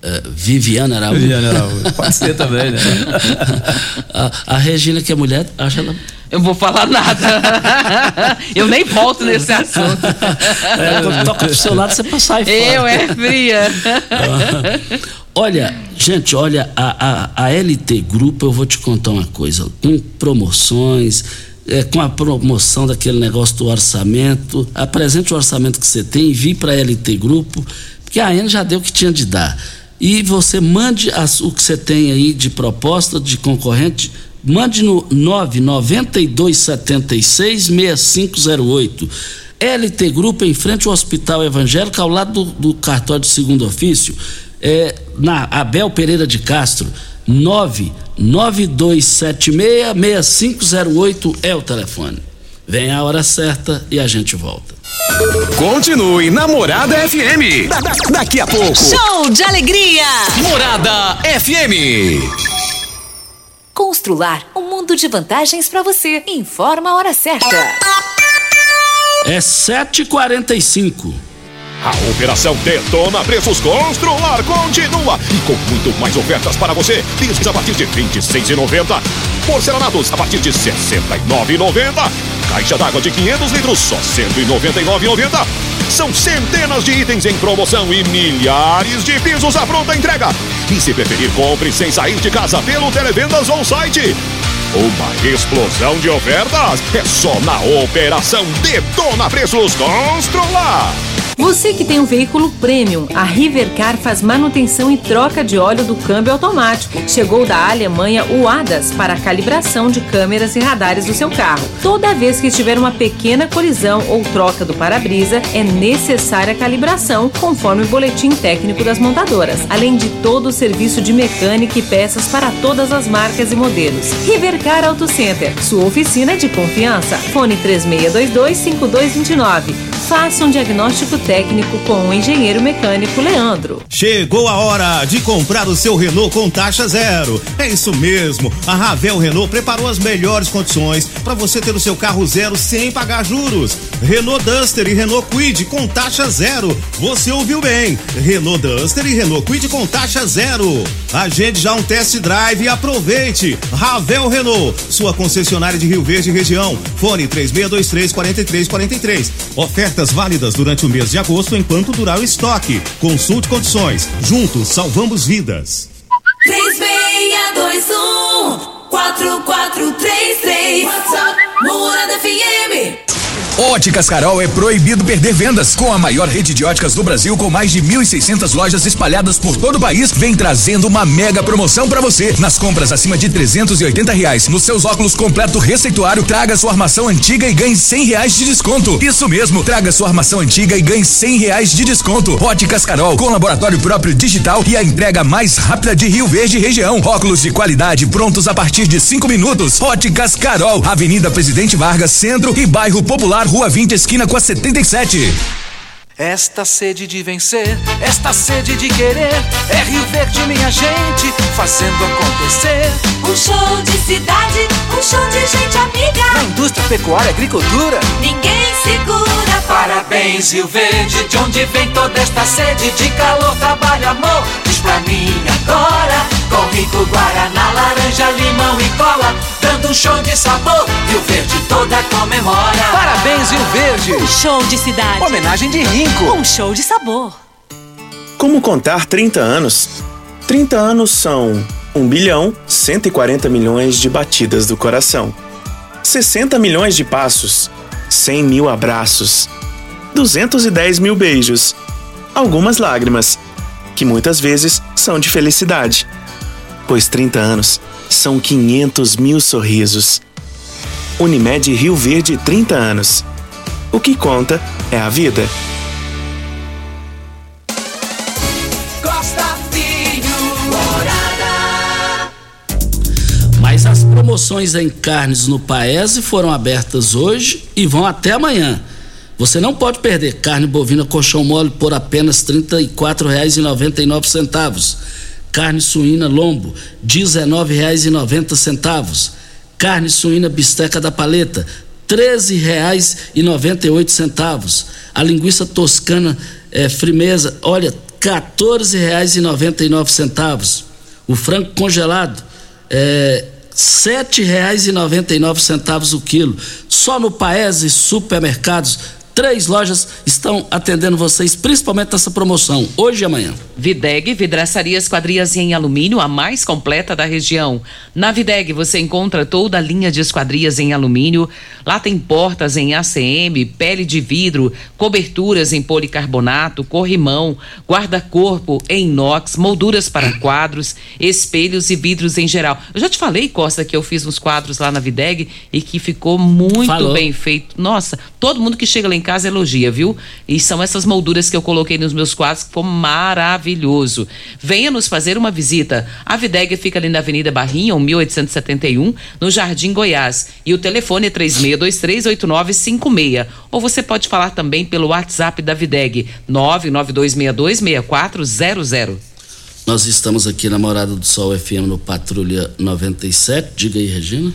Eh, Viviana Araújo? Viviana Araújo. Pode ser também, né? a, a Regina, que é mulher, acha ela. Eu vou falar nada. Eu nem volto nesse assunto. É, to- toca pro seu lado, você sair fora. Eu é fria. Olha, gente, olha, a, a, a LT Grupo, eu vou te contar uma coisa. Com promoções, é, com a promoção daquele negócio do orçamento, apresente o orçamento que você tem, envie para a LT Grupo, porque a AN já deu o que tinha de dar. E você mande as- o que você tem aí de proposta de concorrente, mande no 992766508. LT Grupo em frente ao Hospital Evangélico, ao lado do, do cartório de segundo ofício, é, na Abel Pereira de Castro, 992766508 é o telefone. Vem a hora certa e a gente volta. Continue Namorada FM. Da- da- daqui a pouco. Show de alegria! Morada FM. Constrular um mundo de vantagens para você. Informa a hora certa. É 7h45. A Operação Detona Preços Constrular continua e com muito mais ofertas para você. Pisos a partir de R$ 26,90. Porcelanatos a partir de R$ 69,90. Caixa d'água de 500 litros, só R$ 199,90. São centenas de itens em promoção e milhares de pisos à pronta entrega. E se preferir, compre sem sair de casa pelo Televendas ou site. Uma explosão de ofertas é só na Operação Detona Preços Constrular. Você que tem um veículo premium, a Rivercar faz manutenção e troca de óleo do câmbio automático. Chegou da Alemanha o ADAS para calibração de câmeras e radares do seu carro. Toda vez que tiver uma pequena colisão ou troca do para-brisa, é necessária a calibração, conforme o boletim técnico das montadoras, além de todo o serviço de mecânica e peças para todas as marcas e modelos. Rivercar Auto Center, sua oficina de confiança. Fone 3622-5229. Faça um diagnóstico técnico com o engenheiro mecânico Leandro. Chegou a hora de comprar o seu Renault com taxa zero. É isso mesmo. A Ravel Renault preparou as melhores condições para você ter o seu carro zero sem pagar juros. Renault Duster e Renault Quid com taxa zero. Você ouviu bem? Renault Duster e Renault Quid com taxa zero. Agende já um test drive e aproveite. Ravel Renault, sua concessionária de Rio Verde região. Fone 3623 4343. Ofertas válidas durante o mês de agosto enquanto durar o estoque. Consulte condições. Juntos salvamos vidas. 3621 4433 WhatsApp Morada FM Óticas Carol é proibido perder vendas. Com a maior rede de óticas do Brasil, com mais de 1.600 lojas espalhadas por todo o país, vem trazendo uma mega promoção para você. Nas compras acima de 380 reais, nos seus óculos completo receituário, traga sua armação antiga e ganhe 100 reais de desconto. Isso mesmo, traga sua armação antiga e ganhe 100 reais de desconto. Óticas Carol, com laboratório próprio digital e a entrega mais rápida de Rio Verde região. Óculos de qualidade prontos a partir de 5 minutos. Óticas Carol, Avenida Presidente Vargas, Centro e Bairro Popular. Rua 20, esquina com a 77. Esta sede de vencer, esta sede de querer, é Rio Verde, minha gente, fazendo acontecer. Um show de cidade, um show de gente amiga. Na indústria, pecuária, agricultura, ninguém segura. Parabéns, Rio Verde, de onde vem toda esta sede de calor, trabalho, amor. Diz pra mim agora, com rico guaraná, laranja, limão e cola, dando um show de sabor. Rio Verde toda comemora. Parabéns, Rio Verde. Um show de cidade. Homenagem de Rinco. Um show de sabor. Como contar 30 anos? 30 anos são 1 bilhão 140 milhões de batidas do coração, 60 milhões de passos, 100 mil abraços, 210 mil beijos, algumas lágrimas, que muitas vezes são de felicidade, pois 30 anos são 500 mil sorrisos. Unimed Rio Verde 30 anos. O que conta é a vida. Promoções em carnes no Paese foram abertas hoje e vão até amanhã. Você não pode perder carne bovina colchão mole por apenas R$ 34,99. Carne suína lombo, R$ 19,90. Carne suína bisteca da paleta, R$ 13,98. A linguiça toscana é, frimeza, olha, R$ 14,99. O frango congelado, é, R$ 7,99 o quilo. Só no Paese Supermercados Três lojas estão atendendo vocês, principalmente nessa promoção, hoje e amanhã. Videg Vidraçaria Esquadrias em Alumínio, a mais completa da região. Na Videg você encontra toda a linha de esquadrias em alumínio. Lá tem portas em ACM, pele de vidro, coberturas em policarbonato, corrimão, guarda-corpo em inox, molduras para quadros, espelhos e vidros em geral. Eu já te falei, Costa, que eu fiz uns quadros lá na Videg e que ficou muito Falou. bem feito. Nossa, todo mundo que chega lá em casa elogia, viu? E são essas molduras que eu coloquei nos meus quadros que ficou maravilhoso. Venha nos fazer uma visita. A Videg fica ali na Avenida Barrinha, 1871, no Jardim Goiás. E o telefone é 36238956. Ou você pode falar também pelo WhatsApp da Videg, 992626400. Nós estamos aqui na Morada do Sol FM no Patrulha 97. Diga aí, Regina.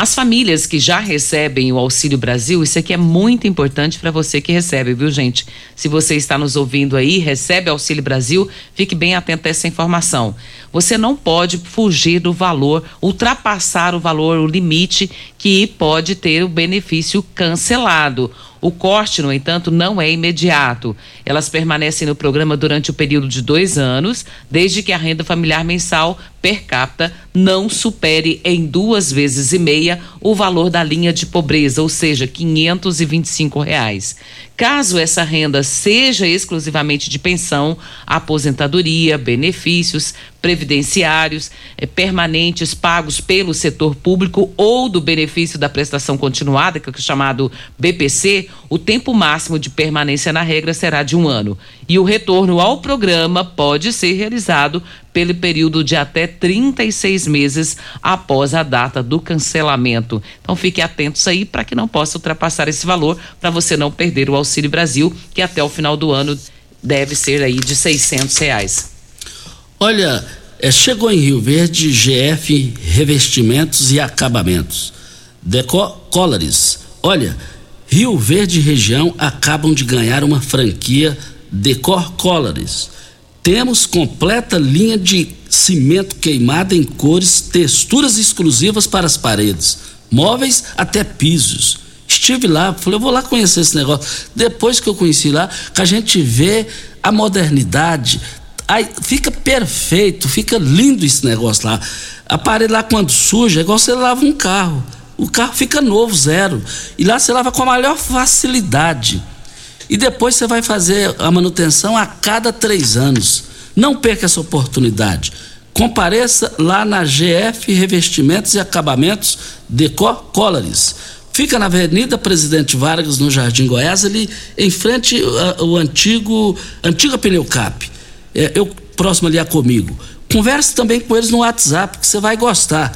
As famílias que já recebem o Auxílio Brasil, isso aqui é muito importante para você que recebe, viu, gente? Se você está nos ouvindo aí, recebe Auxílio Brasil, fique bem atento a essa informação. Você não pode fugir do valor, ultrapassar o valor, o limite que pode ter o benefício cancelado. O corte, no entanto, não é imediato. Elas permanecem no programa durante o período de dois anos, desde que a renda familiar mensal per capita não supere em duas vezes e meia o valor da linha de pobreza, ou seja, 525 reais. Caso essa renda seja exclusivamente de pensão, aposentadoria, benefícios previdenciários eh, permanentes pagos pelo setor público ou do benefício da prestação continuada, que é o chamado BPC, o tempo máximo de permanência na regra será de um ano. E o retorno ao programa pode ser realizado pelo período de até 36 meses após a data do cancelamento. Então fique atentos aí para que não possa ultrapassar esse valor, para você não perder o Auxílio Brasil, que até o final do ano deve ser aí de 600 reais. Olha, é, chegou em Rio Verde GF Revestimentos e Acabamentos. Decor Colors. Olha, Rio Verde e região acabam de ganhar uma franquia Decor Colors. Temos completa linha de cimento queimado em cores, texturas exclusivas para as paredes, móveis até pisos. Estive lá, falei, eu vou lá conhecer esse negócio. Depois que eu conheci lá, que a gente vê a modernidade, Aí fica perfeito, fica lindo esse negócio lá. A parede lá quando suja, é igual você lava um carro. O carro fica novo, zero. E lá você lava com a maior facilidade. E depois você vai fazer a manutenção a cada três anos. Não perca essa oportunidade. Compareça lá na GF Revestimentos e Acabamentos Decor Colors. Fica na Avenida Presidente Vargas, no Jardim Goiás, ali em frente ao uh, antigo, antiga Pneucap é, eu próximo ali a comigo. Converse também com eles no WhatsApp, que você vai gostar.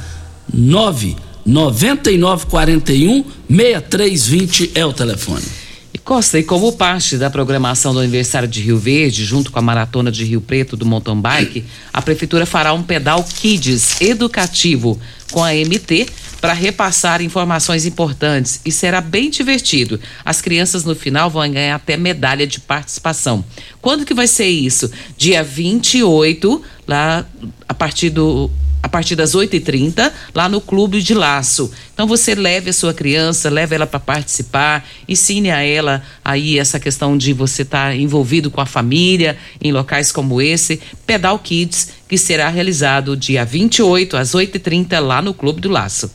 9 9941 6320 é o telefone. Costa, e como parte da programação do aniversário de Rio Verde, junto com a maratona de Rio Preto do mountain bike, a prefeitura fará um pedal Kids educativo com a MT para repassar informações importantes e será bem divertido. As crianças no final vão ganhar até medalha de participação. Quando que vai ser isso? Dia 28, lá a partir do a partir das 8h30, lá no Clube de Laço. Então você leve a sua criança, leve ela para participar, ensine a ela aí essa questão de você estar tá envolvido com a família em locais como esse. Pedal Kids, que será realizado dia 28 às 8h30 lá no Clube do Laço.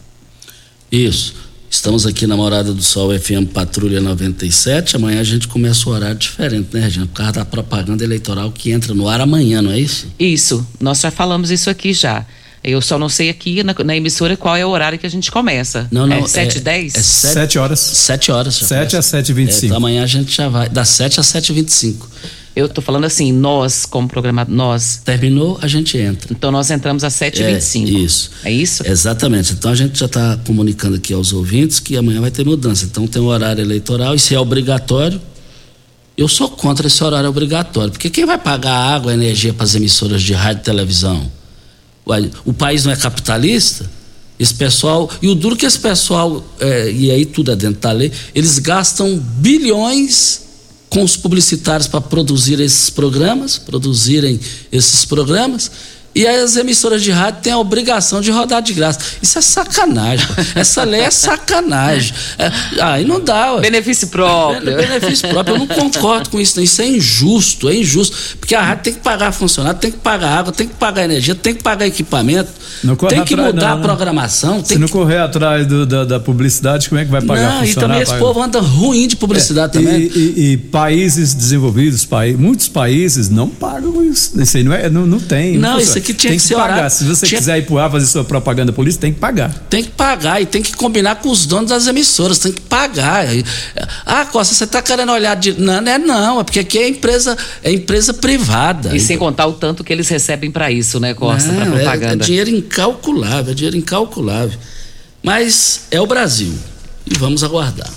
Isso. Estamos aqui na Morada do Sol FM Patrulha 97. Amanhã a gente começa o horário diferente, né, Regina? Por causa da propaganda eleitoral que entra no ar amanhã, não é isso? Isso. Nós já falamos isso aqui já. Eu só não sei aqui na, na, emissora qual é o horário que a gente começa. Não, não. É 7 e 10? É 7 horas. 7 horas. 7 a 7 e 25. É, então amanhã a gente já vai. Das 7 a 7 e 25. Eu tô falando assim, nós, como programado, nós. Terminou, a gente entra. Então nós entramos às 7h25. É, isso. É isso? Exatamente. Então a gente já está comunicando aqui aos ouvintes que amanhã vai ter mudança. Então tem o horário eleitoral e se é obrigatório. Eu sou contra esse horário obrigatório, porque quem vai pagar água, energia para as emissoras de rádio e televisão? O país não é capitalista? Esse pessoal, e o duro que esse pessoal, é, e aí tudo é dentro da lei, eles gastam bilhões com os publicitários para produzir esses programas, produzirem esses programas, e as emissoras de rádio têm a obrigação de rodar de graça. Isso é sacanagem. Essa lei é sacanagem. É, aí não dá. Ué. Benefício próprio. Benefício próprio. Eu não concordo com isso. Não. Isso é injusto. É injusto. Porque a rádio tem que pagar funcionário, tem que pagar água, tem que pagar energia, tem que pagar equipamento. tem que mudar não, a né? programação. Se não que... correr atrás do, da, da, publicidade, como é que vai pagar não, E também esse paga... povo anda ruim de publicidade é, também. E, e, e, países desenvolvidos, muitos países não pagam isso. Isso aí não, é, não, não tem. Não, não isso que tinha tem que, que pagar. Horário. Se você tinha... quiser ir pro ar fazer sua propaganda polícia, tem que pagar. Tem que pagar e tem que combinar com os donos das emissoras, tem que pagar. Ah, Costa, você está querendo olhar de. Não, não é não, é porque aqui é empresa, é empresa privada. E sem contar o tanto que eles recebem para isso, né, Costa, para propaganda. É, é dinheiro incalculável, é dinheiro incalculável. Mas é o Brasil. E vamos aguardar.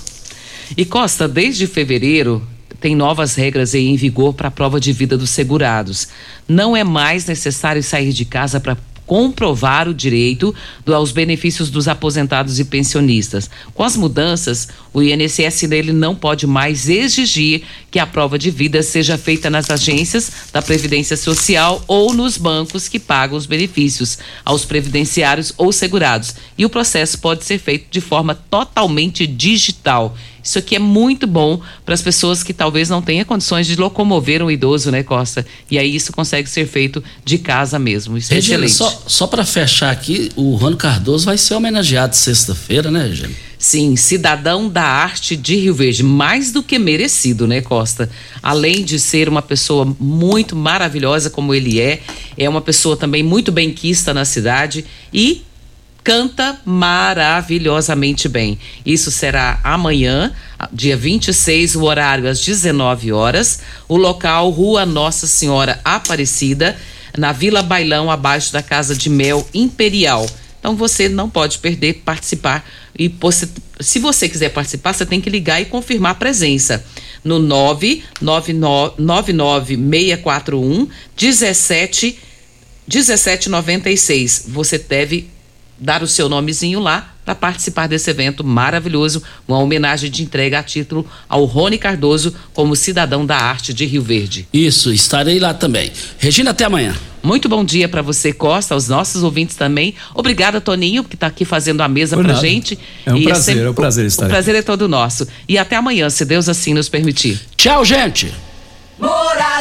E Costa, desde fevereiro, tem novas regras em vigor para a prova de vida dos segurados. Não é mais necessário sair de casa para comprovar o direito aos benefícios dos aposentados e pensionistas. Com as mudanças, o INSS dele não pode mais exigir que a prova de vida seja feita nas agências da Previdência Social ou nos bancos que pagam os benefícios aos previdenciários ou segurados. E o processo pode ser feito de forma totalmente digital Isso aqui é muito bom para as pessoas que talvez não tenham condições de locomover um idoso, né, Costa? E aí isso consegue ser feito de casa mesmo. Isso é Regina, excelente. só, só para fechar aqui, o Rony Cardoso vai ser homenageado sexta-feira, né, Regina? Sim, cidadão da arte de Rio Verde, mais do que merecido, né, Costa? Além de ser uma pessoa muito maravilhosa como ele é, é uma pessoa também muito benquista na cidade e canta maravilhosamente bem. Isso será amanhã, dia 26, o horário às 19 horas, o local Rua Nossa Senhora Aparecida, na Vila Bailão, abaixo da Casa de Mel Imperial. Então você não pode perder participar e se você quiser participar, você tem que ligar e confirmar a presença no 9999641 17 1796. Você deve dar o seu nomezinho lá para participar desse evento maravilhoso, uma homenagem de entrega a título ao Rony Cardoso como cidadão da arte de Rio Verde. Isso, estarei lá também. Regina, até amanhã. Muito bom dia para você, Costa, aos nossos ouvintes também. Obrigada, Toninho, que está aqui fazendo a mesa Por pra nada. gente. É um E prazer, sempre- é um prazer o- estar O aqui. prazer é todo nosso. E até amanhã, se Deus assim nos permitir. Tchau, gente. Morada